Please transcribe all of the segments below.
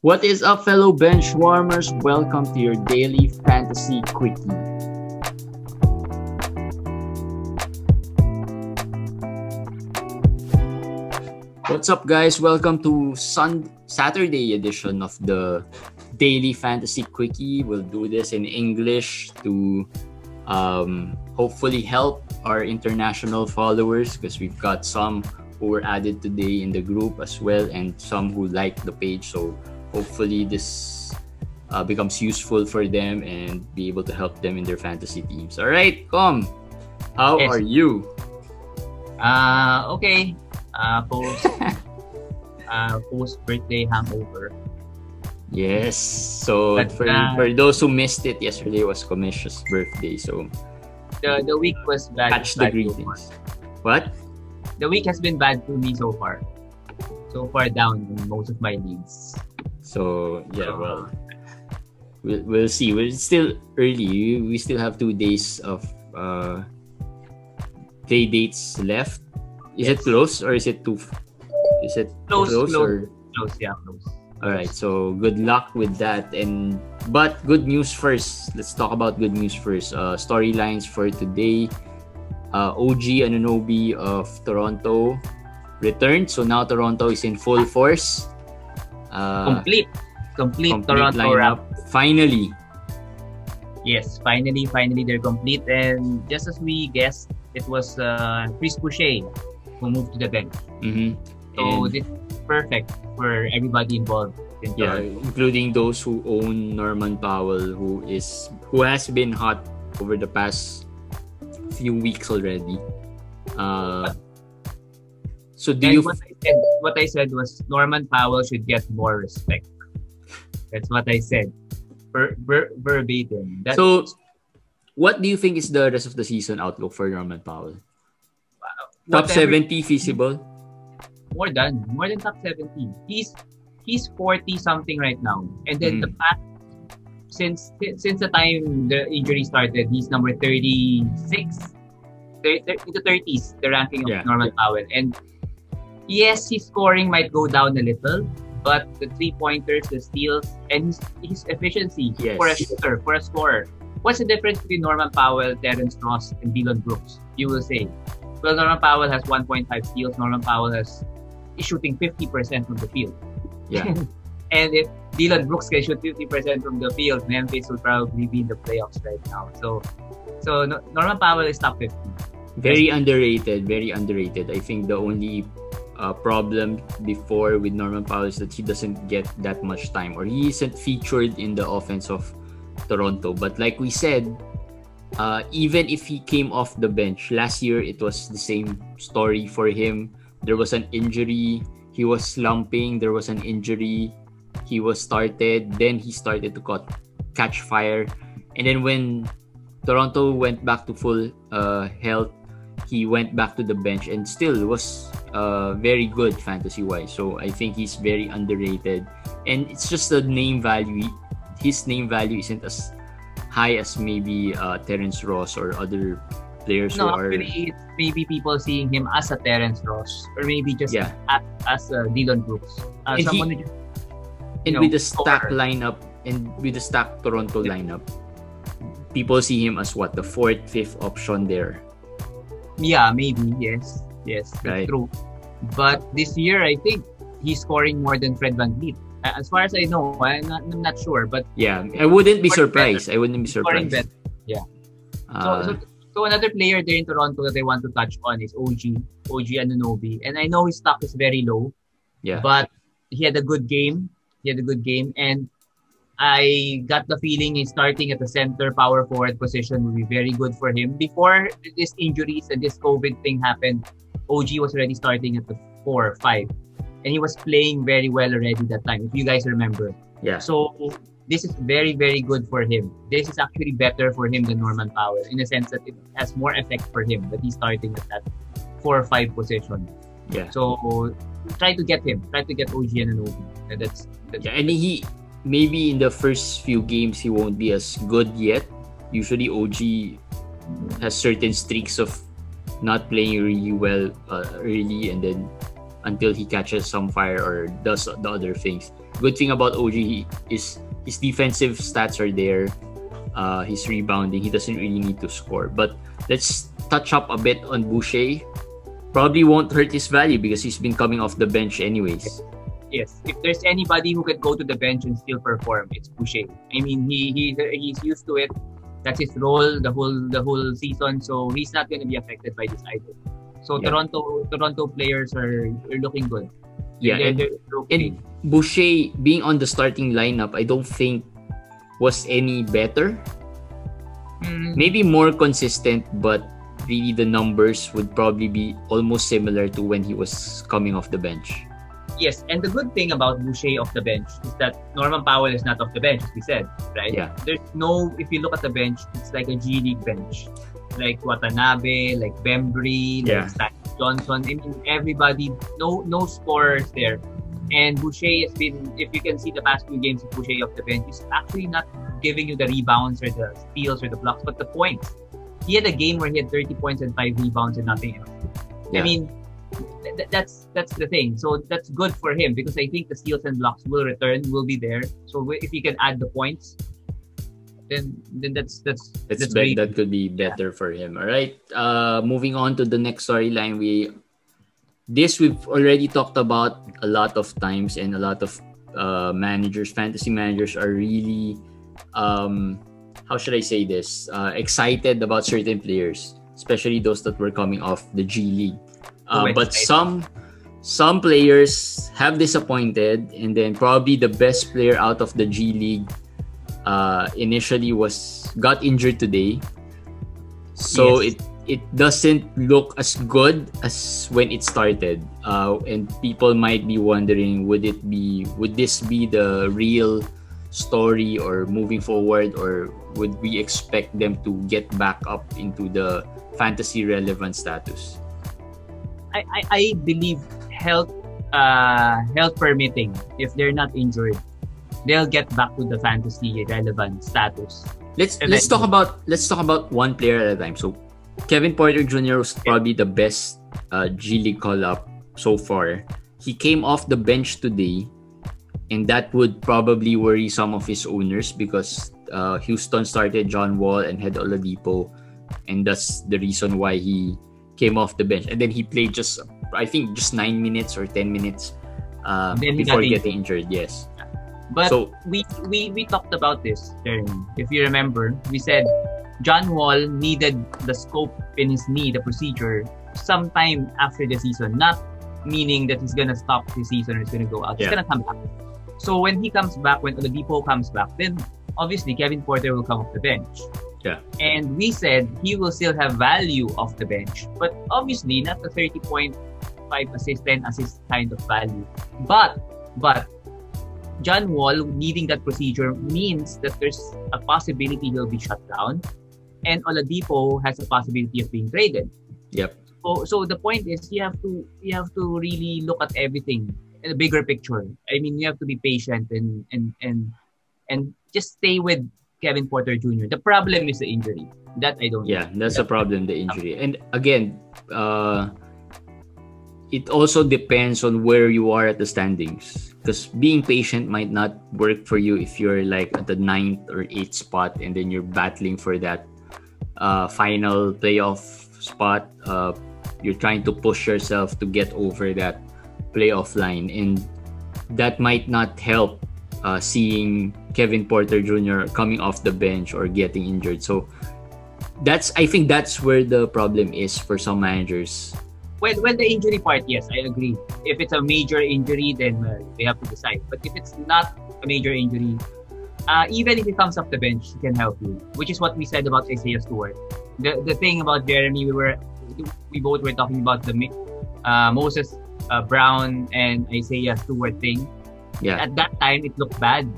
What is up, fellow bench warmers? Welcome to your daily fantasy quickie. What's up, guys? Welcome to Sun Saturday edition of the Daily Fantasy Quickie. We'll do this in English to um, hopefully help our international followers because we've got some who were added today in the group as well and some who like the page. So hopefully this uh, becomes useful for them and be able to help them in their fantasy teams. All right, Com, how Yes. are you? Uh, okay. Uh, post, uh, post birthday hangover. Yes. So But, for uh, for those who missed it, yesterday was Commission's birthday. So The the week was bad. catch the bad so greetings. What? The week has been bad for me so far. So far down in most of my leagues. So yeah, well, we'll, we'll see. We're still early. We, still have two days of uh, play dates left. Is it close or is it too? Is it Close, close, close. or? Close, yeah, close. All right. So good luck with that. And but good news first. Let's talk about good news first. Uh, storylines for today. Uh, OG Anunoby of Toronto returned. So now Toronto is in full force. Uh, complete, complete, complete Toronto lineup. Raptors. Finally. Yes, finally, finally they're complete. And just as we guessed, it was uh, Chris Boucher who moved to the bench. hmm So And, this is perfect for everybody involved. In yeah, including those who own Norman Powell, who is who has been hot over the past few weeks already. Uh, so do you? what Said, what I said was Norman Powell should get more respect. That's what I said, ver, ver, verbatim. That, So, what do you think is the rest of the season outlook for Norman Powell? Top whatever- seventy feasible? more than more than top seventy. He's he's forty something right now, and then Mm. the past since since the time the injury started, he's number thirty six. In the 30s, the ranking of Yeah. Norman Powell. And yes, his scoring might go down a little, but the three pointers, the steals, and his, his efficiency Yes. for a shooter, for a scorer. What's the difference between Norman Powell, Terrence Ross, and Dillon Brooks? You will say. Well, Norman Powell has 1.5 steals. Norman Powell has is shooting 50% from the field. Yeah. and if Dillon Brooks can shoot 50% from the field, Memphis will probably be in the playoffs right now. So, so Norman Powell is top 50. Very underrated, very underrated. I think the only uh, problem before with Norman Powell is that he doesn't get that much time or he isn't featured in the offense of Toronto. But like we said, uh, even if he came off the bench last year, it was the same story for him. There was an injury, he was slumping, there was an injury, he was started, then he started to cut, catch fire. And then when Toronto went back to full uh, health, he went back to the bench and still was uh, very good fantasy wise. So I think he's very underrated, and it's just the name value. His name value isn't as high as maybe uh, Terrence Ross or other players No, who are. actually, maybe people seeing him as a Terrence Ross or maybe just Yeah. as, as a Dillon Brooks. Uh, And he- someone just, and you with know, the stack lineup and with the stack Toronto Yeah. lineup, people see him as what the fourth, fifth option there. Yeah, maybe. Yes. Yes, that's Right. true. But this year, I think he's scoring more than Fred VanVleet. As far as I know, I'm not, I'm not sure, but Yeah, I wouldn't be surprised. I wouldn't be surprised. Yeah. Uh, So, so, so another player there in Toronto that I want to touch on is OG, OG Anunoby. And I know his stock is very low, yeah, but he had a good game. He had a good game. And I got the feeling he's starting at the center power forward position will be very good for him. Before this injuries and this COVID thing happened, OG was already starting at the four, or five. And he was playing very well already that time, if you guys remember. yeah. So this is very, very good for him. This is actually better for him than Norman Powell in the sense that it has more effect for him that he's starting at that four or five position. Yeah. So try to get him. Try to get OG and And that's, that's Yeah, and he maybe in the first few games he won't be as good yet. Usually OG has certain streaks of not playing really well uh, early and then until he catches some fire or does the other things. Good thing about OG is his defensive stats are there. Uh, rebounding, he doesn't really need to score. But let's touch up a bit on Boucher. Probably won't hurt his value because he's been coming off the bench anyways. Yes, if there's anybody who could go to the bench and still perform, it's Boucher. I mean, he, he he's used to it. That's his role the whole the whole season, so he's not going to be affected by this either. So yeah. Toronto Toronto players are, are looking good. Yeah, they're, and, they're okay. and Boucher being on the starting lineup, I don't think was any better. Mm. Maybe more consistent, but really the numbers would probably be almost similar to when he was coming off the bench. Yes, and the good thing about Boucher off the bench is that Norman Powell is not off the bench, as we said, right? Yeah. There's no, if you look at the bench, it's like a G League bench. Like Watanabe, like Bembry, yeah. like Stan Johnson. I mean, everybody, no no scorers there. And Boucher has been, if you can see the past few games of Boucher off the bench, he's actually not giving you the rebounds or the steals or the blocks, but the points. He had a game where he had 30 points and 5 rebounds and nothing else. Yeah. I mean, th- that's that's the thing. So that's good for him because I think the steals and blocks will return, will be there. So if he can add the points, then then that's that's that's, that's be- that could be better yeah. for him. All right. Uh, moving on to the next storyline, we this we've already talked about a lot of times, and a lot of uh, managers, fantasy managers, are really um, how should I say this? Uh, excited about certain players, especially those that were coming off the G League. Uh, but some some players have disappointed, and then probably the best player out of the G League uh, initially was got injured today. So yes. it it doesn't look as good as when it started. Uh, and people might be wondering, would it be would this be the real story or moving forward, or would we expect them to get back up into the fantasy relevant status? I, I, I believe health uh, health permitting, if they're not injured, they'll get back to the fantasy relevant status. Let's Eventually. let's talk about let's talk about one player at a time. So Kevin Porter Jr. was probably the best uh, G League call up so far. He came off the bench today, and that would probably worry some of his owners because uh, Houston started John Wall and had Oladipo, and that's the reason why he came off the bench, and then he played just I think just nine minutes or ten minutes uh, before getting injured. Yes. But so, we, we we talked about this, If you remember, we said John Wall needed the scope in his knee, the procedure, sometime after the season. Not meaning that he's gonna stop the season or he's gonna go out. He's gonna come back. So when he comes back, when Oladipo comes back, then obviously Kevin Porter will come off the bench. Yeah. And we said he will still have value off the bench, but obviously not the 30.5 assist, 10 assist kind of value. But, but John Wall needing that procedure means that there's a possibility he'll be shut down, and Oladipo has a possibility of being traded. Yep. So, so the point is you have to you have to really look at everything in a bigger picture. I mean, you have to be patient and and and and just stay with Kevin Porter Jr. The problem is the injury. That I don't. Yeah, know. that's the problem. The injury, and again, uh, it also depends on where you are at the standings. Because being patient might not work for you if you're like at the ninth or eighth spot, and then you're battling for that uh, final playoff spot. Uh, you're trying to push yourself to get over that playoff line, and that might not help uh, seeing Kevin Porter Jr. coming off the bench or getting injured. So that's I think that's where the problem is for some managers. Well, well, the injury part, yes, I agree. If it's a major injury, then uh, they have to decide. But if it's not a major injury, uh, even if he comes off the bench, he can help you. Which is what we said about Isaiah Stewart. The the thing about Jeremy, we were we both were talking about the uh, Moses uh, Brown and Isaiah Stewart thing yeah. At that time, it looked bad.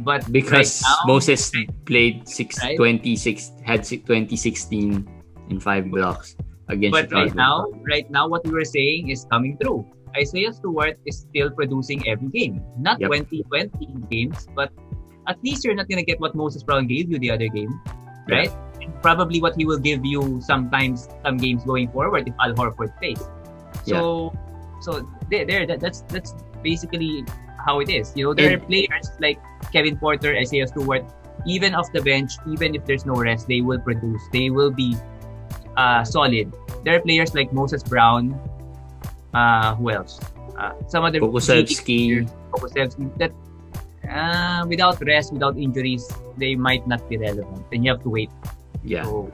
But because right now, Moses played six, right? 26, had 2016 in five blocks against But Chicago. right now, right now, what we were saying is coming true. Isaiah Stewart is still producing every game. Not yep. 20, 20 games, but at least you're not going to get what Moses Brown gave you the other game, right? Yeah. And probably what he will give you sometimes, some games going forward if Al Horford plays. So, yeah so there, there that, that's that's basically how it is. You know, there And- are players like Kevin Porter, Isaiah Stewart, even off the bench, even if there's no rest, they will produce. They will be uh, solid. There are players like Moses Brown. Uh, who else? Uh, some other Pokusevski. Pokusevski that uh, without rest, without injuries, they might not be relevant. Then you have to wait. Yeah. So,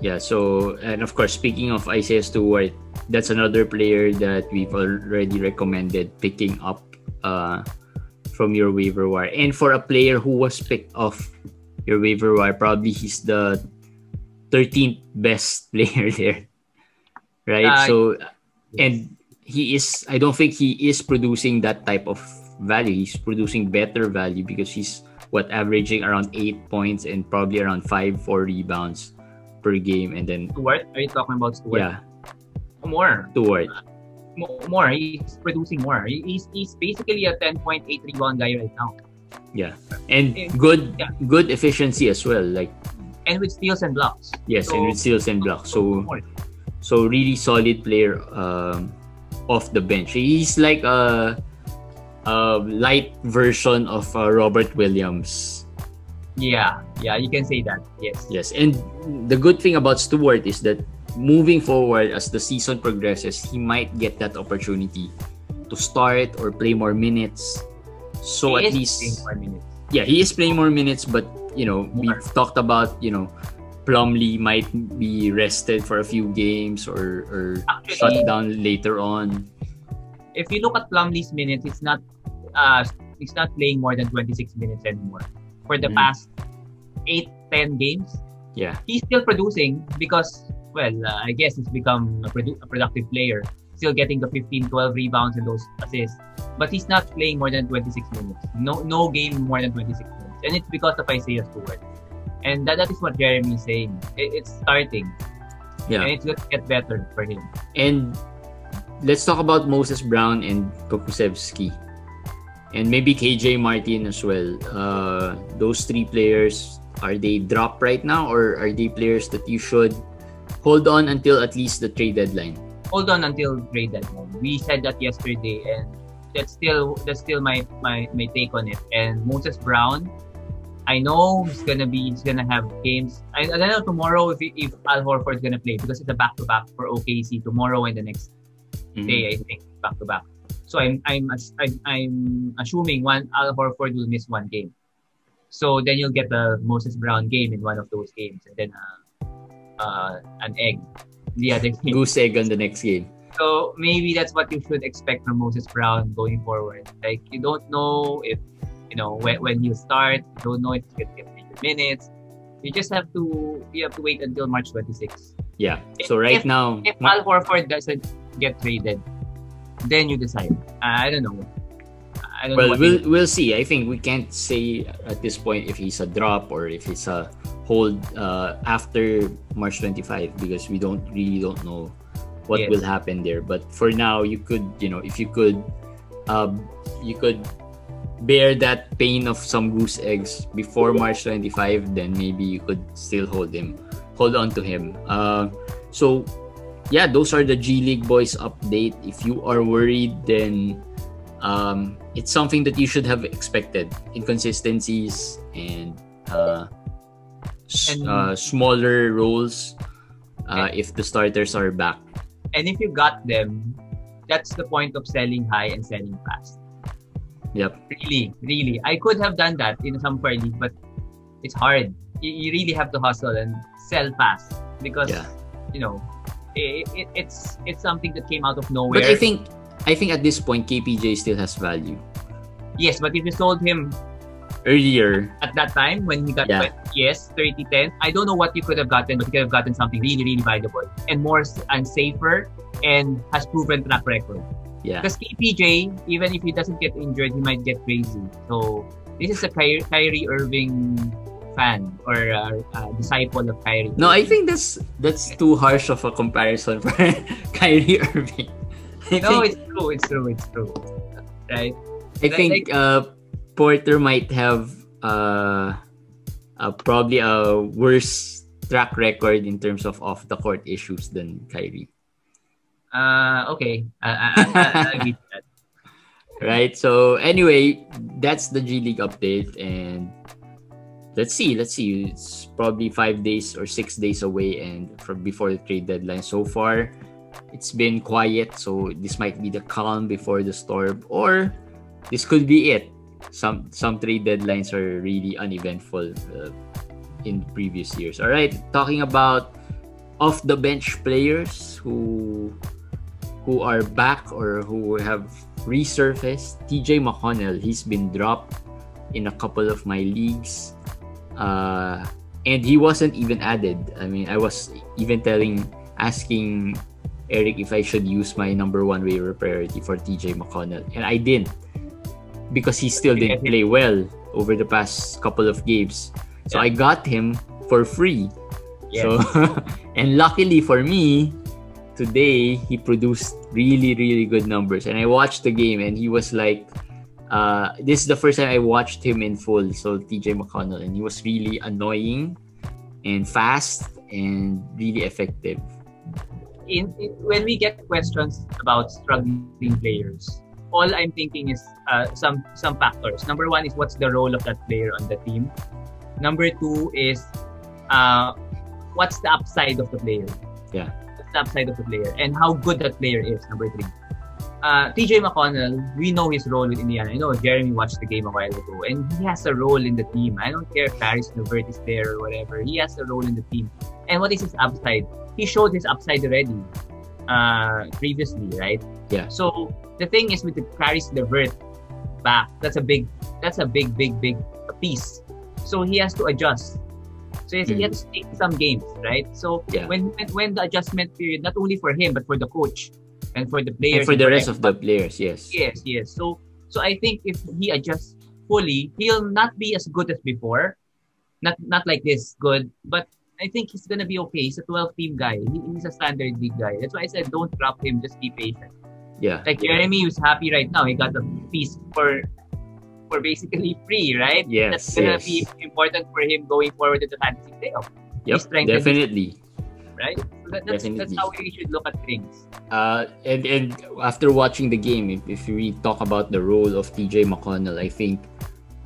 Yeah, so and of course, speaking of Isaiah Stewart, that's another player that we've already recommended picking up uh, from your waiver wire. And for a player who was picked off your waiver wire, probably he's the 13th best player there, right? Uh, so, and he is. I don't think he is producing that type of value. He's producing better value because he's what averaging around eight points and probably around five, four rebounds per game, and then Stewart, are you talking about Stewart? yeah, More. Stewart. Mo- More. He's producing more. He's, he's basically a 10.8 rebound guy right now. Yeah, and good yeah. good efficiency as well. Like And with steals and blocks. yes, and with steals and blocks. So so really solid player um, off the bench. He's like a, a light version of uh, Robert Williams. Yeah. Yeah, you can say that. Yes. Yes, and the good thing about Stewart is that moving forward as the season progresses, he might get that opportunity to start or play more minutes. So He at least playing more minutes. yeah, he is playing more minutes, but you know, we've talked about, you know, Plumlee might be rested for a few games or, or shut down later on. if you look at Plumlee's minutes, it's not uh he's not playing more than 26 minutes anymore. For the Mm. past 8, 10 games, Yeah. he's still producing because well, uh, I guess he's become a, produ- a productive player, still getting the 15, 12 rebounds and those assists. But he's not playing more than 26 minutes. No no game more than 26 minutes. And it's because of Isaiah Stewart. And that, that is what Jeremy is saying. It, it's starting. Yeah. And it's going to get better for him. And let's talk about Moses Brown and Pokusevski. And maybe KJ Martin as well. Uh, those three players, are they drop right now or are they players that you should hold on until at least the trade deadline? hold on until trade deadline. We said that yesterday, and that's still that's still my my, my take on it. And Moses Brown, I know he's gonna be he's gonna have games. I, I don't know tomorrow if if Al Horford's gonna play because it's a back to back for OKC tomorrow and the next Mhm. day I think back to back. So I'm I'm I'm, I'm assuming one Al Horford will miss one game. So then you'll get the Moses Brown game in one of those games, and then uh, uh, an egg the other game. Goose egg on the next game. So maybe that's what you should expect from Moses Brown going forward. Like you don't know if you know when, when he'll start. You don't know if he's gonna get major minutes. You just have to you have to wait until March 26. Yeah. So right If- now, If Al Horford doesn't get traded, then you decide. I don't know. I well, we'll we'll see. I think we can't say at this point if he's a drop or if it's a hold uh, after March 25 because we don't really don't know what Yes. will happen there. But for now, you could you know if you could, um, you could bear that pain of some goose eggs before March 25. Then maybe you could still hold him, hold on to him. Uh, so yeah, those are the G League boys update. If you are worried, then um, it's something that you should have expected. Inconsistencies and uh, And- uh, smaller roles uh, if the starters are back. and if you got them, that's the point of selling high and selling fast. Yep. Really, really. I could have done that in some fair league, but it's hard. You, you really have to hustle and sell fast because Yeah. you know it, it, it's it's something that came out of nowhere. But I think I think at this point KPJ still has value. yes, but if you sold him Earlier, at that time when he got Yeah. when- yes 30 10 I don't know what you could have gotten, but you could have gotten something really really valuable and more and safer and has proven track record. yeah. Because KPJ, even if he doesn't get injured, he might get crazy. So this is a Ky- Kyrie Irving fan or uh, uh, disciple of Kyrie. No, I think that's that's too harsh of a comparison for Kyrie Irving. I no, think, it's true. It's true. It's true. Right? I like- think uh, Porter might have uh, uh, probably a worse track record in terms of off the court issues than Kyrie. Uh, okay. I, I, I, I agree that. right? So anyway, that's the G League update, and let's see, let's see. It's probably five days or six days away, and from before the trade deadline. So far, it's been quiet. So this might be the calm before the storm, or this could be it. Some some trade deadlines are really uneventful uh, in previous years. All right, talking about off the bench players who who are back or who have resurfaced. TJ McConnell, he's been dropped in a couple of my leagues. Uh, and he wasn't even added. I mean, I was even telling, asking Eric if I should use my number one waiver priority for TJ McConnell. And I didn't because he still didn't play well over the past couple of games. So Yeah. I got him for free. Yes. So, and luckily for me, today he produced really, really good numbers. And I watched the game and he was like, uh, this is the first time I watched him in full. So TJ McConnell, and he was really annoying and fast and really effective. In, in when we get questions about struggling players, all I'm thinking is uh, some some factors. Number one is what's the role of that player on the team. Number two is uh, what's the upside of the player. Yeah. What's the upside of the player and how good that player is. Number three. Uh, TJ McConnell, we know his role with Indiana. I know Jeremy watched the game a while ago, and he has a role in the team. I don't care if Caris LeVert is there or whatever. He has a role in the team. And what is his upside? He showed his upside already uh, previously, right? Yeah. So the thing is with the Caris LeVert back, that's a big, that's a big, big, big piece. So he has to adjust. So he has, he Mm. has to take some games, right? So Yeah. when, when when the adjustment period, not only for him but for the coach and for the players And for the rest of the players, yes. Yes, yes. So so I think if he adjusts fully, he'll not be as good as before. Not not like this good, but I think he's gonna be okay. He's a 12 team guy. He, he's a standard league guy. That's why I said don't drop him. Just be patient. Yeah. Like Jeremy was happy right now. He got a piece for for basically free, right? Yes, That's gonna yes. be important for him going forward in the fantasy playoff, Yep, strengthened his- definitely. right? So that, that's, that's how we should look at things. Uh, and and after watching the game, if, if we talk about the role of TJ McConnell, I think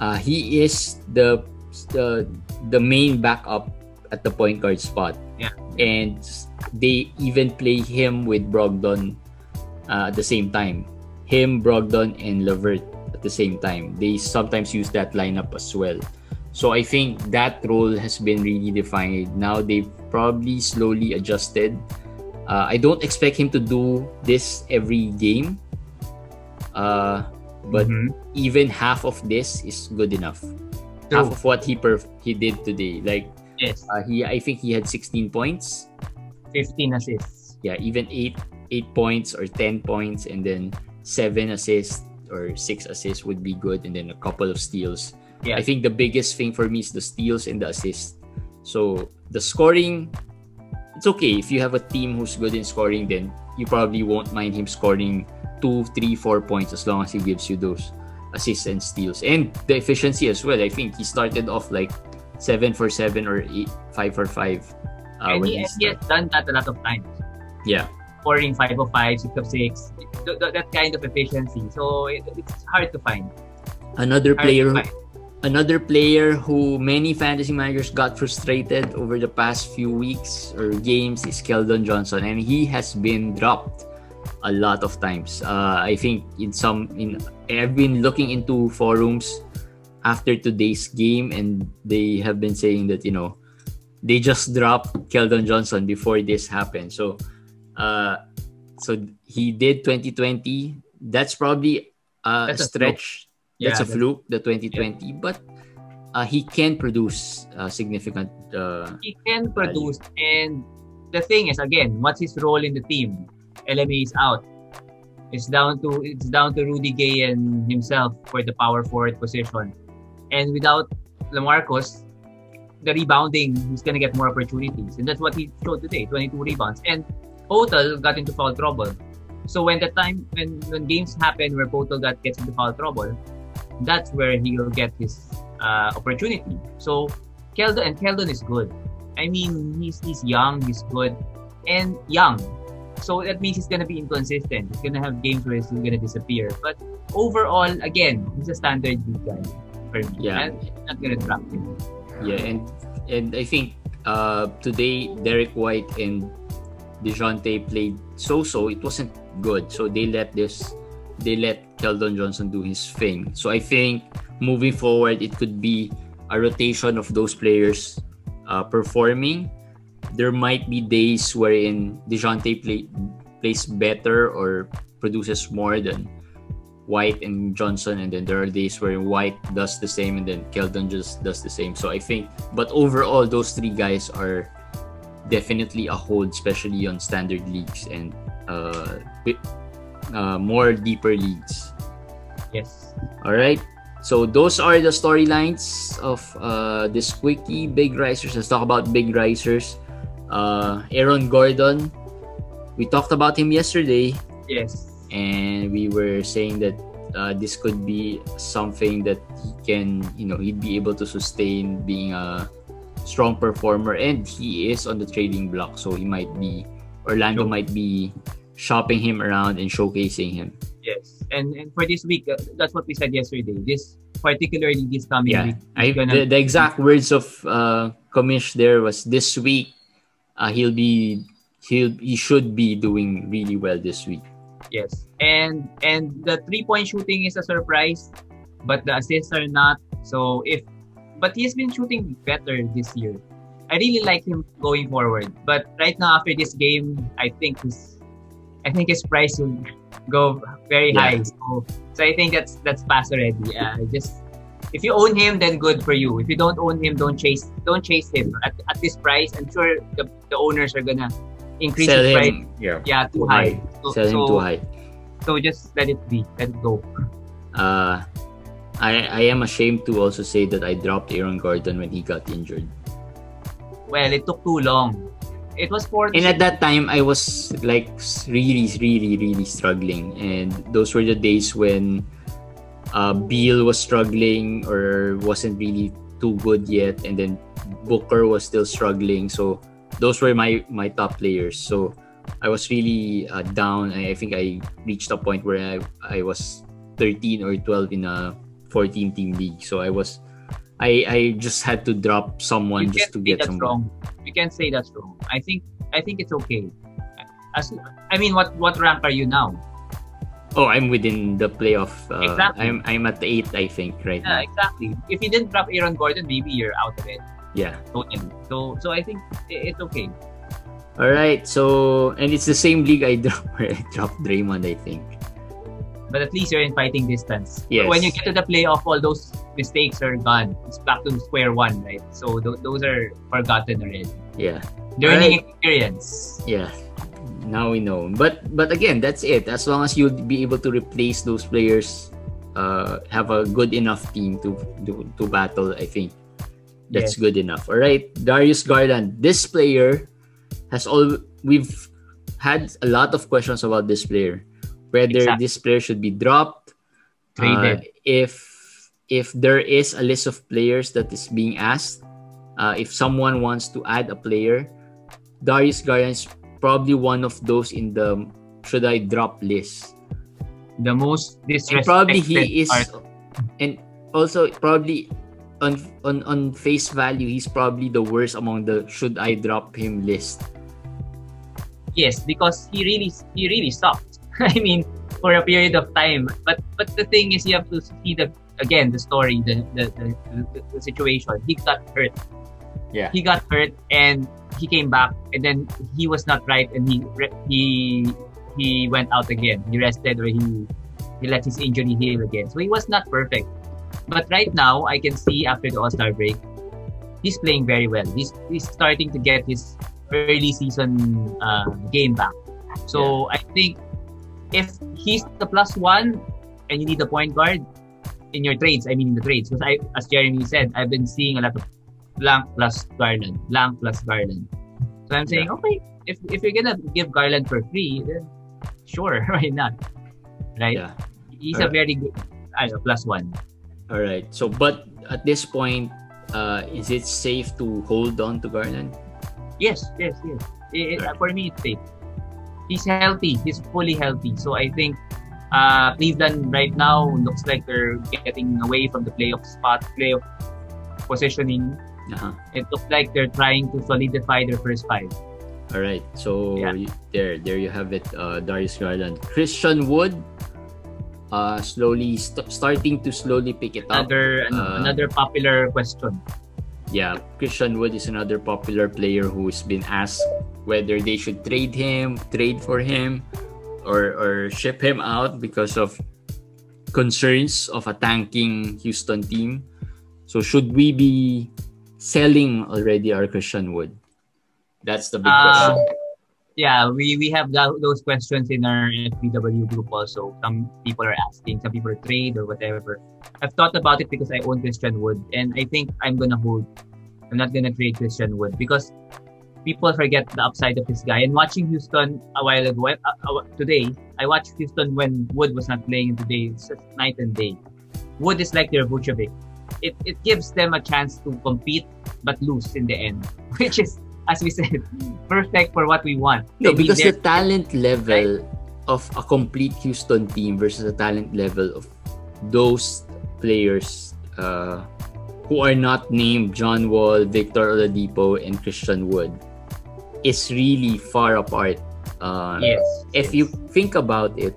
uh, he is the the the main backup at the point guard spot. Yeah. And they even play him with Brogdon uh, at the same time. Him, Brogdon, and Levert at the same time. They sometimes use that lineup as well. So I think that role has been really defined. Now they've probably slowly adjusted. Uh, I don't expect him to do this every game. Uh, but Mhm. even half of this is good enough. True. Half of what he perf- he did today, like yes, uh, he, I think he had 16 points. 15 assists. Yeah, even eight eight points or 10 points, and then seven assists or six assists would be good, and then a couple of steals. Yeah. I think the biggest thing for me is the steals and the assists. So the scoring, it's okay if you have a team who's good in scoring. Then you probably won't mind him scoring two, three, four points as long as he gives you those assists and steals and the efficiency as well. I think he started off like seven for seven or eight, five for five. Uh, and, when he, he and he has done that a lot of times. Yeah. Scoring 5 of 5, 6 of 6, th- th- that kind of efficiency. So it, it's hard to find. Another player find. another player who many fantasy managers got frustrated over the past few weeks or games is Keldon Johnson and he has been dropped a lot of times. Uh, I think in some in I've been looking into forums after today's game and they have been saying that you know they just dropped Keldon Johnson before this happened. So uh so he did 2020. That's probably uh, That's a stretch. that's a Yeah, fluke, the 2020, but uh, he can produce uh, significant. Uh, He can produce. And the thing is, again, what's his role in the team? LMA is out. It's down to it's down to Rudy Gay and himself for the power forward position. And without Lamarcus, the rebounding, he's gonna get more opportunities. And that's what he showed today, 22 rebounds. And Poeltl got into foul trouble. So when the time when, when games happen where Poeltl got gets into foul trouble, that's where he'll get his uh, opportunity. So Keldon and Keldon is good. I mean, he's he's young, he's good, and young. so that means he's gonna be inconsistent. He's gonna have games where he's gonna disappear. But overall, again, he's a standard league guy Yeah. I'm not gonna drop him. Yeah, and and I think uh, today Derrick White and Dejounte played so-so. It wasn't good, so they let this they let Keldon Johnson do his thing. So I think moving forward, it could be a rotation of those players uh, performing. There might be days wherein Dejounte play, plays better or produces more than White and Johnson, and then there are days where White does the same, and then Keldon just does the same. So I think, but overall, those three guys are definitely a hold, especially on standard leagues and uh, bit- uh, more deeper leagues. Yes. All right. So those are the storylines of uh, this quickie big risers. Let's talk about big risers. Uh, Aaron Gordon. We talked about him yesterday, Yes. And we were saying that uh, this could be something that he can, you know, he'd be able to sustain being a strong performer, and he is on the trading block, so he might be Orlando might be shopping him around and showcasing him. Yes. And and for this week, uh, that's what we said yesterday. This particularly this coming Yeah, week. I, gonna- the, the exact words of uh, Kamish there was this week. Uh, he'll be he'll he should be doing really well this week. Yes. And and the three point shooting is a surprise, but the assists are not. So if but he's been shooting better this year. I really like him going forward. But right now after this game, I think his I think his price will go very Yeah. high. So so I think that's that's pass already. Uh, just if you own him, then good for you. If you don't own him, don't chase don't chase him at, at this price. I'm sure the, the owners are gonna increase Sell his price. yeah, Yeah, too Too high. So, sell him so, too high. so just let it be. Let it go. Uh, I I am ashamed to also say that I dropped Aaron Gordon when he got injured. Well, it took too long. It was for And at that time, I was like really, really, really struggling. And those were the days when uh, Beal was struggling or wasn't really too good yet. And then Booker was still struggling. So those were my, my top players. So I was really uh, down. I, think I reached a point where I, I was 13 or 12 in a 14 team league. So I was, I, I just had to drop someone you just can't to say get that's wrong. You can't say that's wrong. I think I think it's okay. As I mean, what what rank are you now? Oh, I'm within the playoff. Uh, Exactly. I'm I'm at eight, I think, right Yeah, now. exactly. If you didn't drop Aaron Gordon, maybe you're out of it Yeah. totally. So so I think it's okay. All right. So, and it's the same league I dropped I dropped Draymond, I think. But at least you're in fighting distance. Yes. When you get to the playoff, all those mistakes are gone. It's back to square one, right? So th- those are forgotten already. Yeah. Learning experience. Yeah. Now we know. But but again, that's it. As long as you'll be able to replace those players, uh, have a good enough team to to, to battle, I think that's Yes. good enough. All right, Darius Garland. This player has all we've had a lot of questions about this player. Whether Exactly. this player should be dropped, uh, if if there is a list of players that is being asked, uh, if someone wants to add a player, Darius Garland is probably one of those in the should I drop list. The most And probably he is, part. and also probably on on on face value, he's probably the worst among the should I drop him list. Yes, because he really he really sucked. I mean, for a period of time. But but the thing is, you have to see the again the story, the the, the, the, the situation. He got hurt. Yeah. He got hurt and he came back, and then he was not right, and he he he went out again. He rested or he he let his injury heal again. So he was not perfect. But right now, I can see after the All Star break, he's playing very well. He's he's starting to get his early season uh, game back. So I think if he's the plus one and you need a point guard in your trades, I mean in the trades, because I, as Jeremy said, I've been seeing a lot of blank plus Garland, blank plus Garland. So I'm saying, Yeah. okay, if if you're gonna give Garland for free, then sure, why not? Right? Yeah. He's a Alright. very good I know, plus one. All right. So, but at this point, uh, is it safe to hold on to Garland? Yes, yes, yes. It, Right. for me, it's safe. he's healthy. He's fully healthy. So I think uh, Cleveland right now looks like they're getting away from the playoff spot, playoff positioning. Uh-huh. It looks like they're trying to solidify their first five. All right. So Yeah. there, there you have it. Uh, Darius Garland, Christian Wood, uh, slowly st- starting to slowly pick it up. Another an- Uh, another popular question. Yeah, Christian Wood is another popular player who's been asked whether they should trade him, trade for him, or or ship him out because of concerns of a tanking Houston team. So should we be selling already our Christian Wood? That's the big Uh, question. Yeah, we we have tho- those questions in our FBW group also. Some people are asking, some people trade or whatever. I've thought about it because I own Christian Wood, and I think I'm gonna hold. I'm not gonna trade Christian Wood because people forget the upside of this guy. And watching Houston a while ago, uh, uh, today, I watched Houston when Wood was not playing, today it's just night and day. Wood is like their Vucevic. It it gives them a chance to compete but lose in the end, which is as we said, perfect for what we want. No, I mean, because the talent level of a complete Houston team versus the talent level of those players uh, who are not named John Wall, Victor Oladipo, and Christian Wood is really far apart. Uh, yes. If you think about it,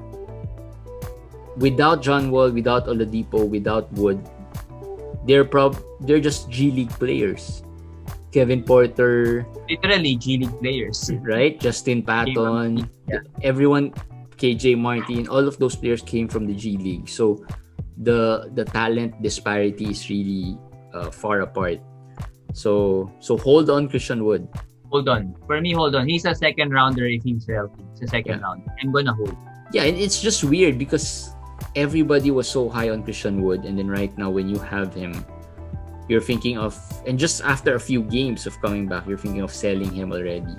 without John Wall, without Oladipo, without Wood, they're prob they're just G League players. Kevin Porter, literally G League players. right? Justin Patton, Yeah. everyone, KJ Martin, all of those players came from the G League. So the the talent disparity is really uh, far apart. So so hold on, Christian Wood. Hold on. For me, hold on. He's a second rounder if he's healthy. It's a second Yeah. round. I'm gonna hold. Yeah, and it's just weird because everybody was so high on Christian Wood, and then right now when you have him, you're thinking of and just after a few games of coming back, you're thinking of selling him already.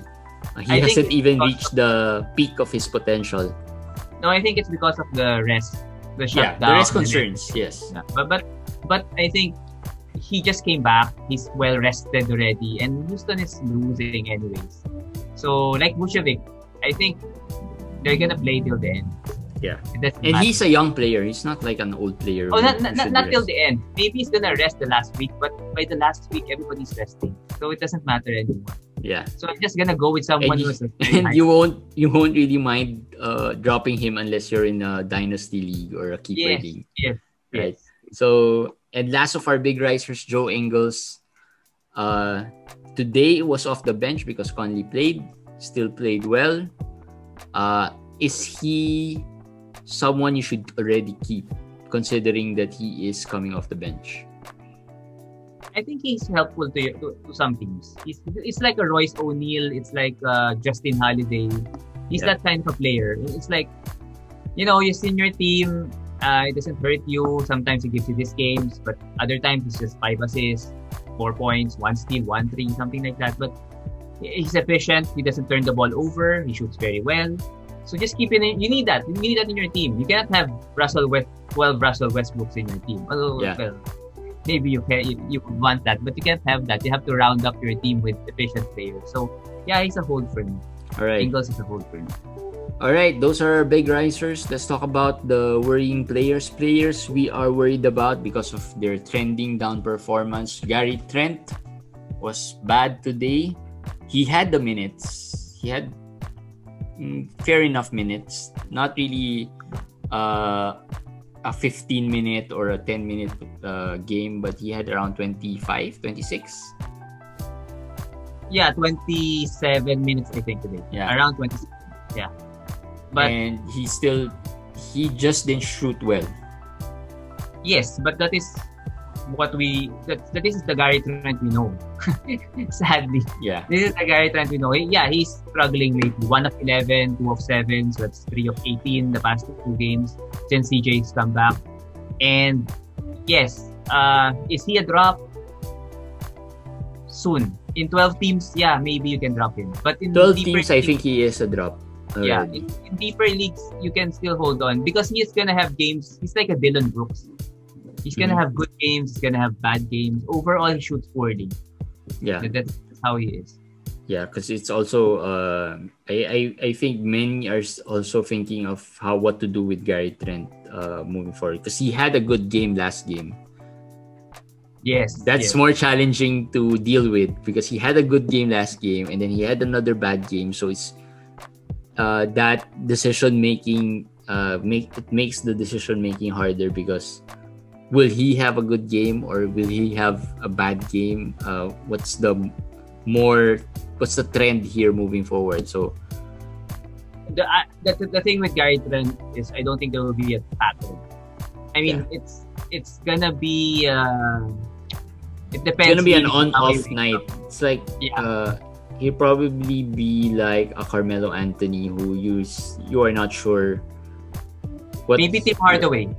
Uh, he I hasn't even reached the peak of his potential. No, I think it's because of the rest. The shutdown Yeah, is and concerns. Yes. Yeah. But but but I think he just came back. He's well rested already, and Houston is losing anyways. So like Vucevic, I think they're gonna play till the end. Yeah. And he's a young player. He's not like an old player. Oh, not, not, not, should not be till the end. Maybe he's gonna rest the last week, but by the last week, everybody's resting, so it doesn't matter anymore. Yeah. So I'm just gonna go with someone And, you, who's and you won't you won't really mind uh, dropping him unless you're in a dynasty league or a keeper Yes, league. yes, Right. yes. So and last of our big risers, Joe Ingles. Uh, today was off the bench because Conley played, still played well. Uh, is he someone you should already keep, considering that he is coming off the bench? I think he's helpful to, to to some teams. He's it's like a Royce O'Neal. It's like uh, Justin Holiday. He's Yeah. that kind of a player. It's like you know, see in your team. Uh, it doesn't hurt you. Sometimes he gives you these games, but other times it's just five assists, four points, one steal, one three, something like that. But he's efficient. He doesn't turn the ball over. He shoots very well. So just keep it in. You need that. You need that in your team. You cannot have Russell West, 12 Russell Westbrooks in your team. Although, Yeah. well, maybe you can you, you want that, but you can't have that. You have to round up your team with efficient players. So yeah, he's a hold for me. All right. Ingles is a hold for me. All right, those are our big risers. Let's talk about the worrying players. Players we are worried about because of their trending down performance. Gary Trent was bad today. He had the minutes. He had fair enough minutes. Not really uh, a 15 minute or a 10 minute uh, game, but he had around 25, 26. Yeah, 27 minutes I think today. Yeah. Around 27. Yeah. But and he still, he just didn't shoot well. yes, but that is what we that, that this is the Gary Trent we know. Sadly. Yeah. This is the Gary Trent we know. Yeah, he's struggling lately. One of 11, two of 7, so that's 3 of 18 the past two games since CJ's come back. And yes, uh, is he a drop? Soon. In 12 teams, yeah, maybe you can drop him. But in 12 deeper teams, I think he is a drop. yeah, in, in deeper leagues, you can still hold on because he is gonna have games. He's like a Dillon Brooks. He's gonna Mhm. have good games. He's gonna have bad games. Overall, he shoots 40. Yeah. That- That's, that's how he is. Yeah, because it's also uh, I, I I think many are also thinking of how what to do with Gary Trent uh, moving forward because he had a good game last game. Yes. That's yes. more challenging to deal with because he had a good game last game and then he had another bad game. So it's uh, that decision making uh, make it makes the decision making harder because will he have a good game or will he have a bad game? Uh, what's the more what's the trend here moving forward? So the, uh, the the thing with Gary Trent is I don't think there will be a pattern. I mean, it's it's gonna be. Uh, it depends. it's gonna be an on-off night. It's like Yeah. uh, he'll probably be like a Carmelo Anthony who you you are not sure. What Maybe Tim Hardaway.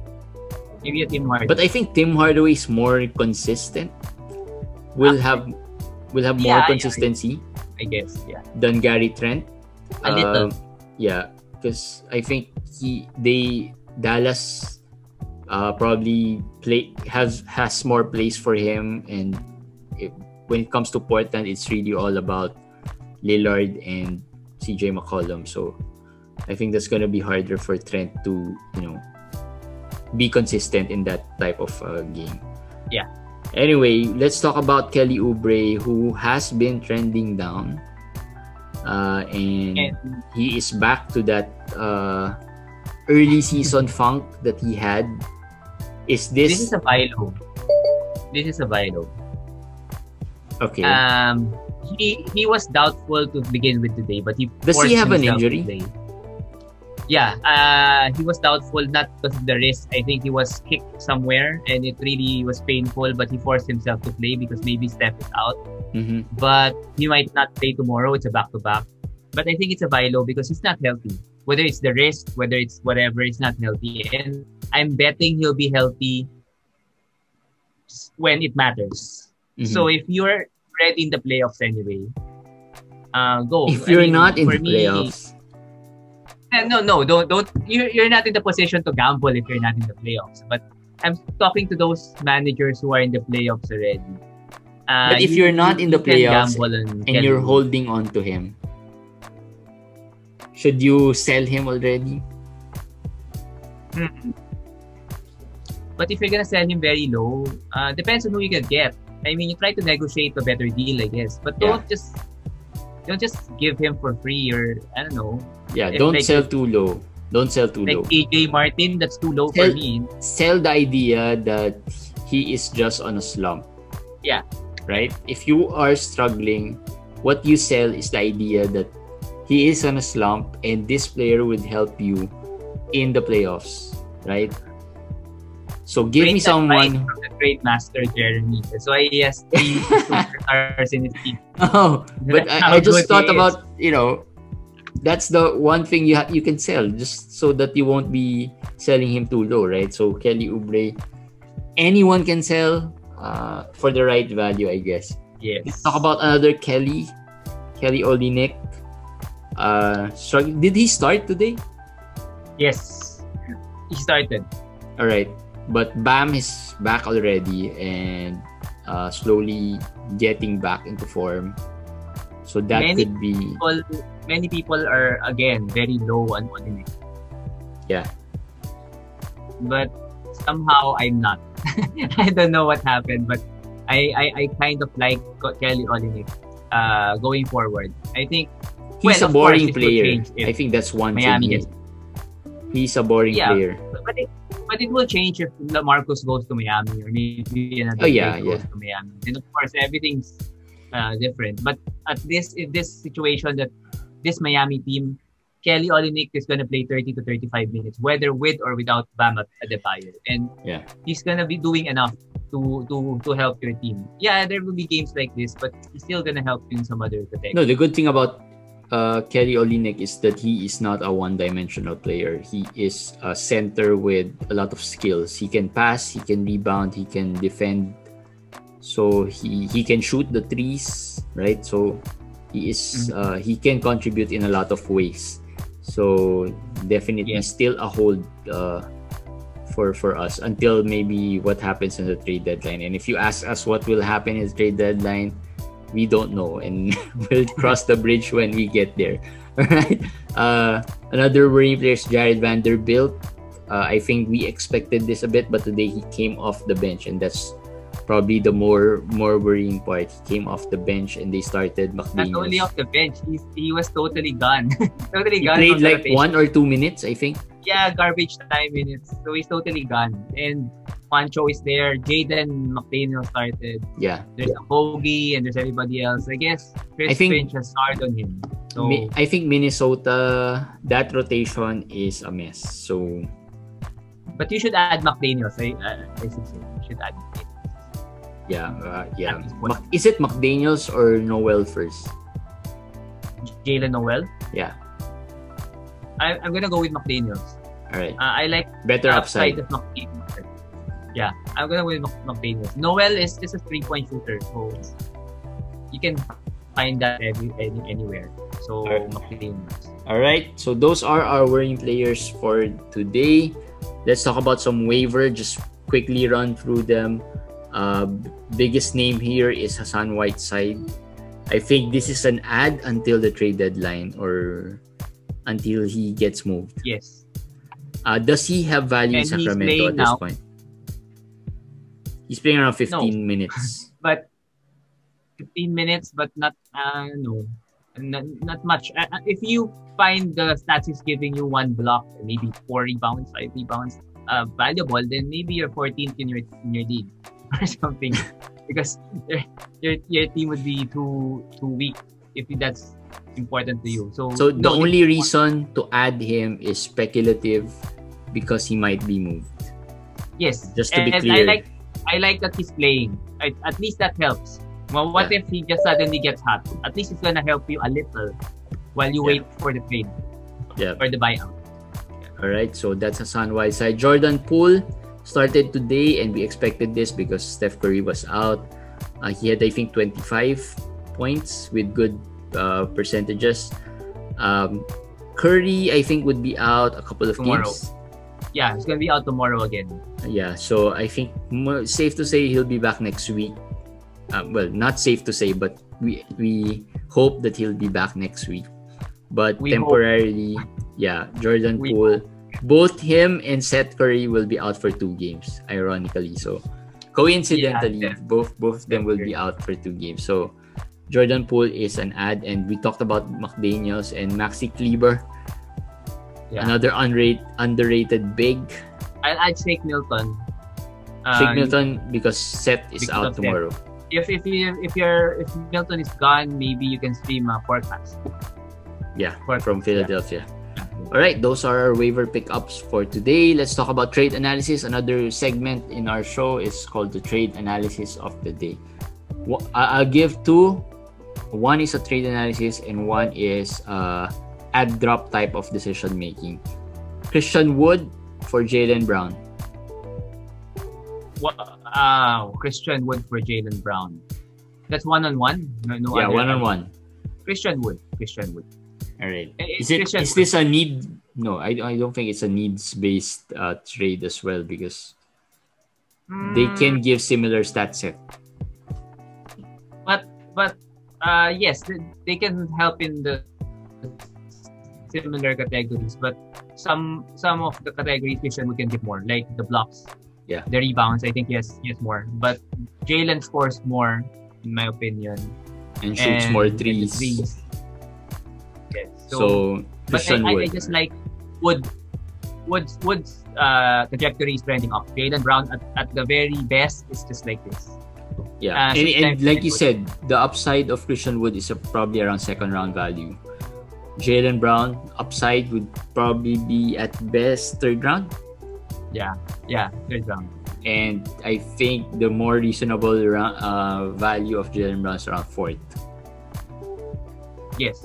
Maybe a Tim Hardaway. But I think Tim Hardaway is more consistent. Will Ah. have will have Yeah, more consistency I guess, yeah. than Gary Trent. A little. Um, yeah, because I think he they Dallas uh, probably play has has more place for him, and it, when it comes to Portland, it's really all about Lillard and CJ McCollum. So I think that's gonna be harder for Trent to you know be consistent in that type of uh, game. Yeah. Anyway, let's talk about Kelly Oubre, who has been trending down. Uh, and And he is back to that uh, early season funk that he had. Is this, this is a buy low. This is a buy low. okay? Um, he he was doubtful to begin with today, but he Does he have an injury? play. Yeah, uh, he was doubtful not because of the wrist. I think he was kicked somewhere and it really was painful, but he forced himself to play because maybe Steph is out. Mhm. But he might not play tomorrow. It's a back to back. But I think it's a buy low because he's not healthy. Whether it's the wrist, whether it's whatever, it's not healthy. And I'm betting he'll be healthy when it matters. Mhm. So if you're ready in the playoffs anyway, uh, go. if I you're mean, not in the me- playoffs, no, no, don't, don't. You're, you're not in the position to gamble if you're not in the playoffs. But I'm talking to those managers who are in the playoffs already. Uh, But if you- you're not in the playoffs on and you're holding on to him, should you sell him already? Mm. But if you're gonna sell him very low, uh, depends on who you can get. I mean, you try to negotiate a better deal, I guess. But don't just don't just give him for free or I don't know. Yeah, don't like- sell too low. Don't sell too Like low. AJ Martin, that's too low Sell- for me. Sell the idea that he is just on a slump. Yeah. Right? If you are struggling, what you sell is the idea that he is on a slump and this player would help you in the playoffs. Right? So give me Great advice someone. from the great master Jeremy. That's why he has three superstars in his team. Oh, but I, I just thought about you know, that's the one thing you ha- you can sell just so that you won't be selling him too low, right? So Kelly Oubre, anyone can sell uh, for the right value, I guess. Yes. Let's talk about another Kelly, Kelly Olynyk. Uh, did he start today? Yes. He started. All right, but Bam is back already and uh, slowly getting back into form. So that Many could be People, many people are again very low on Olynyk. Yeah. But somehow I'm not. I don't know what happened, but I I, I kind of like Kelly Olynyk uh, going forward. I think he's well, a boring course, it will player. I think that's one Miami thing. gets He's a boring Yeah. player. but it, but it will change if Lamarcus goes to Miami or maybe another Oh, yeah, player goes yeah. to Miami. And of course, everything's uh, different. But at this in this situation that this Miami team, Kelly Olynyk is going to play 30 to 35 minutes, whether with or without Bam Adebayo, and Yeah. he's going to be doing enough to to to help your team. Yeah, there will be games like this, but he's still going to help in some other protect. No, the good thing about uh, Kelly Olynyk is that he is not a one-dimensional player. He is a center with a lot of skills. He can pass, he can rebound, he can defend. So he he can shoot the threes, right? So he is uh, he can contribute in a lot of ways. So definitely Yes. still a hold uh, for for us until maybe what happens in the trade deadline. And if you ask us what will happen in the trade deadline, we don't know, and we'll cross the bridge when we get there. All right. Uh, another worrying player is Jared Vanderbilt. Uh, I think we expected this a bit, but today he came off the bench, and that's probably the more more worrying part. He came off the bench, and they started McDaniels. Not only off the bench, he, he was totally gone. totally He gone. played like one or two minutes, I think. yeah, garbage time minutes. So he's totally gone. And Pancho is there. Jaden McDaniel started. Yeah. There's a Bogey and there's everybody else. I guess Chris I think- Finch has starred on him. So I think Minnesota that rotation is a mess. So but you should add McDaniel. I, I, uh, I should say you should add. Yeah, uh, yeah. At this point. Mac- is it McDaniel's or Nowell first? Jaylen Nowell. Yeah. I, I'm gonna go with McDaniel's. All right. Uh, I like Better the upside. of. Yeah, I'm gonna go with Mc- McDaniel's. Nowell is just a three point shooter, so you can find that every, any, anywhere. So Alright. McDaniel's. All right. So those are our worrying players for today. Let's talk about some waiver. Just quickly run through them. Uh, biggest name here is Hassan Whiteside. I think this is an ad until the trade deadline or until he gets moved. Yes. Uh, does he have value in And he's Sacramento at this now. point? He's playing around 15 minutes. but 15 minutes, but not uh, no, not, not much. Uh, uh, if you find the stats is giving you one block, maybe four rebounds, five rebounds, uh, valuable, then maybe you're 14th in your in your league or something, because your, your your team would be too too weak if that's important to you. So So the only reason to add him is speculative because he might be moved. Yes. Just to be and clear. I like I like that he's playing. I, at least that helps. Well, what Yeah. if he just suddenly gets hot? At least it's gonna help you a little while you Yeah. wait for the trade Yeah. or the buyout. All right. So that's a Hassan Whiteside. Jordan Poole started today, and we expected this because Steph Curry was out. Uh, he had, I think, 25 points with good uh, percentages. Um, Curry, I think, would be out a couple of Tomorrow. games. Yeah, he's gonna be out tomorrow again. Yeah, so I think safe to say he'll be back next week. Uh, well, not safe to say, but we we hope that he'll be back next week. But We hope. temporarily, yeah, Jordan We Poole, both him and Seth Curry will be out for two games. Ironically, so coincidentally, Yeah, both both of them will be out for two games. So Jordan Poole is an ad, and we talked about McDaniel's and Maxi Kleber, Yeah. another unrated underrated big. I'll add Shake Milton. Uh, Shake Milton because Seth is because out tomorrow. If if you if you're if Milton is gone, maybe you can stream a forecast. Yeah, Forecast, from Philadelphia. All right, those are our waiver pickups for today. Let's talk about trade analysis. Another segment in our show is called the trade analysis of the day. I'll give two. One is a trade analysis, and one is uh, ad drop type of decision making. Christian Wood for Jaylen Brown. What? Uh, Christian Wood for Jaylen Brown. That's one on one. No, no yeah, one on one. Christian Wood. Christian Wood. All right. Eh, Is it is this a need? No, I, I don't think it's a needs based uh, trade as well because they Mm, can give similar stat set. but but uh yes they, can help in the similar categories but some some of the categories Christian we can give more like the blocks Yeah. the rebounds I think yes yes more but Jaylen scores more in my opinion and shoots and more the threes. Yes so, So, but I, Christian I, I Wood. just like Wood Wood's Wood's uh trajectory is trending up. Jaylen Brown at, at the very best is just like this. Yeah, uh, and, and like you Christian said, the upside of Christian Wood is a, probably around second round value. Jaylen Brown upside would probably be at best third round, yeah. Yeah third round. And I think the more reasonable round, uh, value of Jaylen Brown is around fourth. Yes,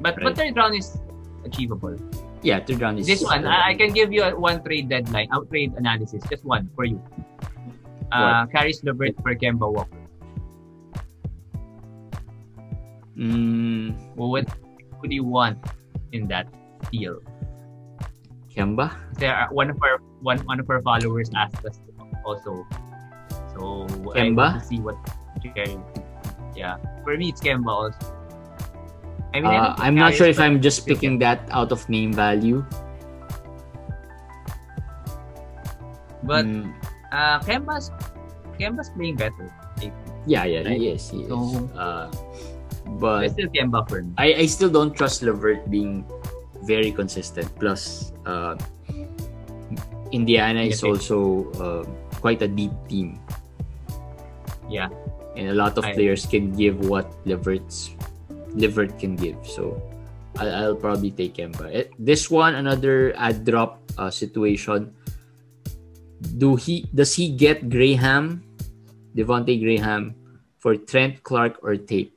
but Right. but third round is achievable. Yeah, third round is This one, I, I can give you a one trade deadline, out trade analysis, just one for you. Uh, Caris LeVert for Kemba Walker. Mm, Well, what would you want in that deal? Kemba. There are one of our one one of our followers asked us also. So Kemba? to see what. Yeah. For me, it's Kemba also. I mean, Uh, I'm not sure if I'm just picking that out of name value. But Mm, uh, Kemba's Kemba's playing better. Yeah, yeah, Right. he is. He is. So- Uh, But I still Kemba for me. I, I still don't trust LeVert being very consistent. Plus, uh, Indiana is also uh, quite a deep team. Yeah. And a lot of I- players can give what LeVert's LeVert can give. So I'll, I'll probably take Kemba. Eh, This one, another ad drop uh, situation. Do he does he get Graham, Devontae Graham, for Trent Clarke or Tate?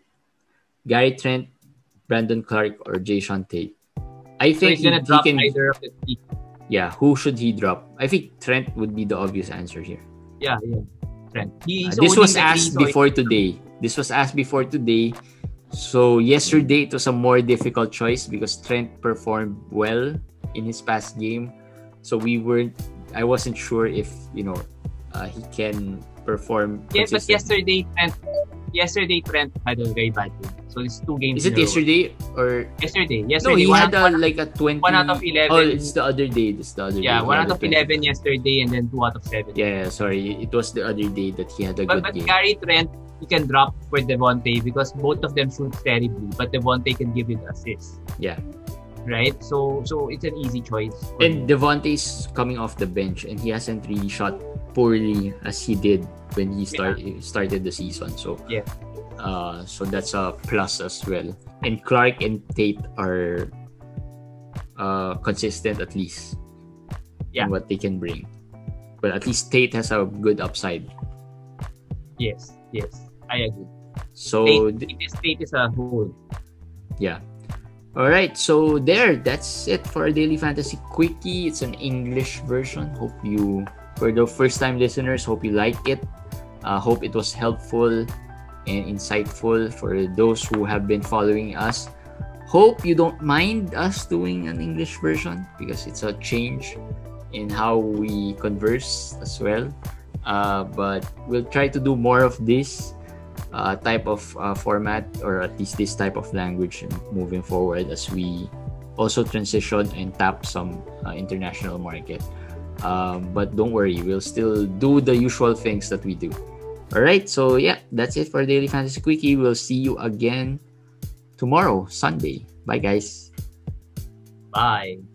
Gary Trent, Brandon Clarke, or Jae'Sean Tate? I So think he's gonna he, he can. either of the three. Yeah, who should he drop? I think Trent would be the obvious answer here. Yeah, yeah. Trent. Uh, this was asked before today. This was asked before today. So yesterday it was a more difficult choice because Trent performed well in his past game. So we weren't. I wasn't sure if you know uh, he can perform. Yeah, but yesterday Trent, yesterday Trent had a very bad game. So it's two games. Is it yesterday or Yesterday, no? yesterday. He one, had a, like a twenty. one out of 11. Oh, it's the other day. It's the other yeah, day. He one out of 20. eleven yesterday, and then two out of seven. Yeah, yeah, sorry. It was the other day that he had a But, good but game. Gary Trent, you can drop for Devontae because both of them shoot terribly, but Devontae can give you the assist. Yeah. Right? So so it's an easy choice. And. Devontae's coming off the bench and he hasn't really shot poorly as he did when he start, started the season. So Yeah. uh, so that's a plus as well. And Clarke and Tate are uh, consistent at least Yeah. in what they can bring. But at least Tate has a good upside. yes, yes, I agree. So Tate, th- Tate is, Tate is a whole. Yeah. All right. So there, that's it for our daily fantasy quickie. It's an English version. Hope you, for the first-time listeners, hope you like it. Uh, hope it was helpful and insightful for those who have been following us. Hope you don't mind us doing an English version because it's a change in how we converse as well. Uh, but we'll try to do more of this uh, type of uh, format or at least this type of language moving forward as we also transition and tap some uh, international market. Um, but don't worry, we'll still do the usual things that we do. All right, so yeah, that's it for Daily Fantasy Quickie. We'll see you again tomorrow, Sunday. Bye, guys. Bye.